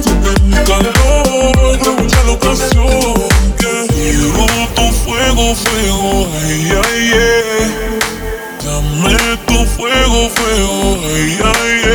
yo te mi calor Pregunta la ocasión yeah. Quiero tu fuego, fuego, ay, ay, ay. Dame tu fuego, fuego, ay, ay, ay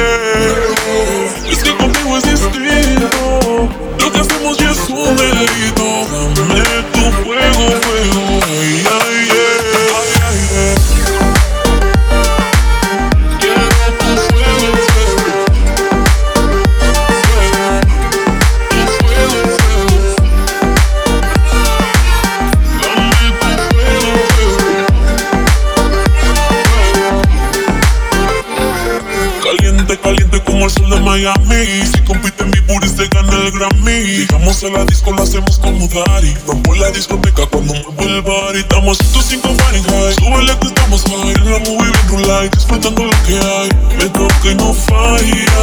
Miami. Si compite en mi booty se gana el Grammy. Llegamos a la disco, lo hacemos como Dari. Rompo la discoteca cuando muevo el bar. Y estamos 105 Fahrenheit. Súbele que estamos high. En la movie bien light, disfrutando lo que hay. Me toca y no falla.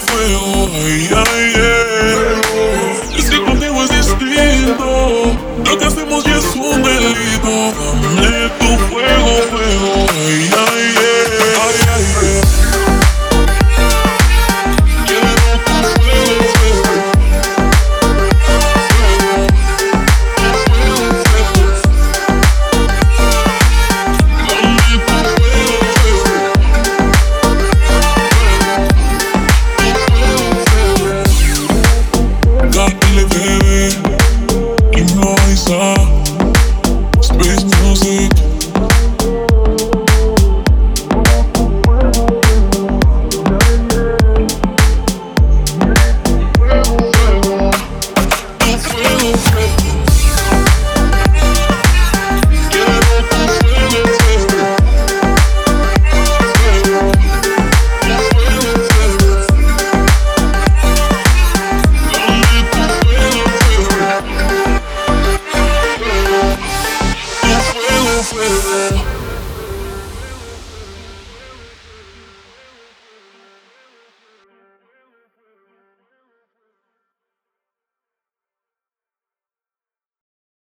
fuego, ay. with it.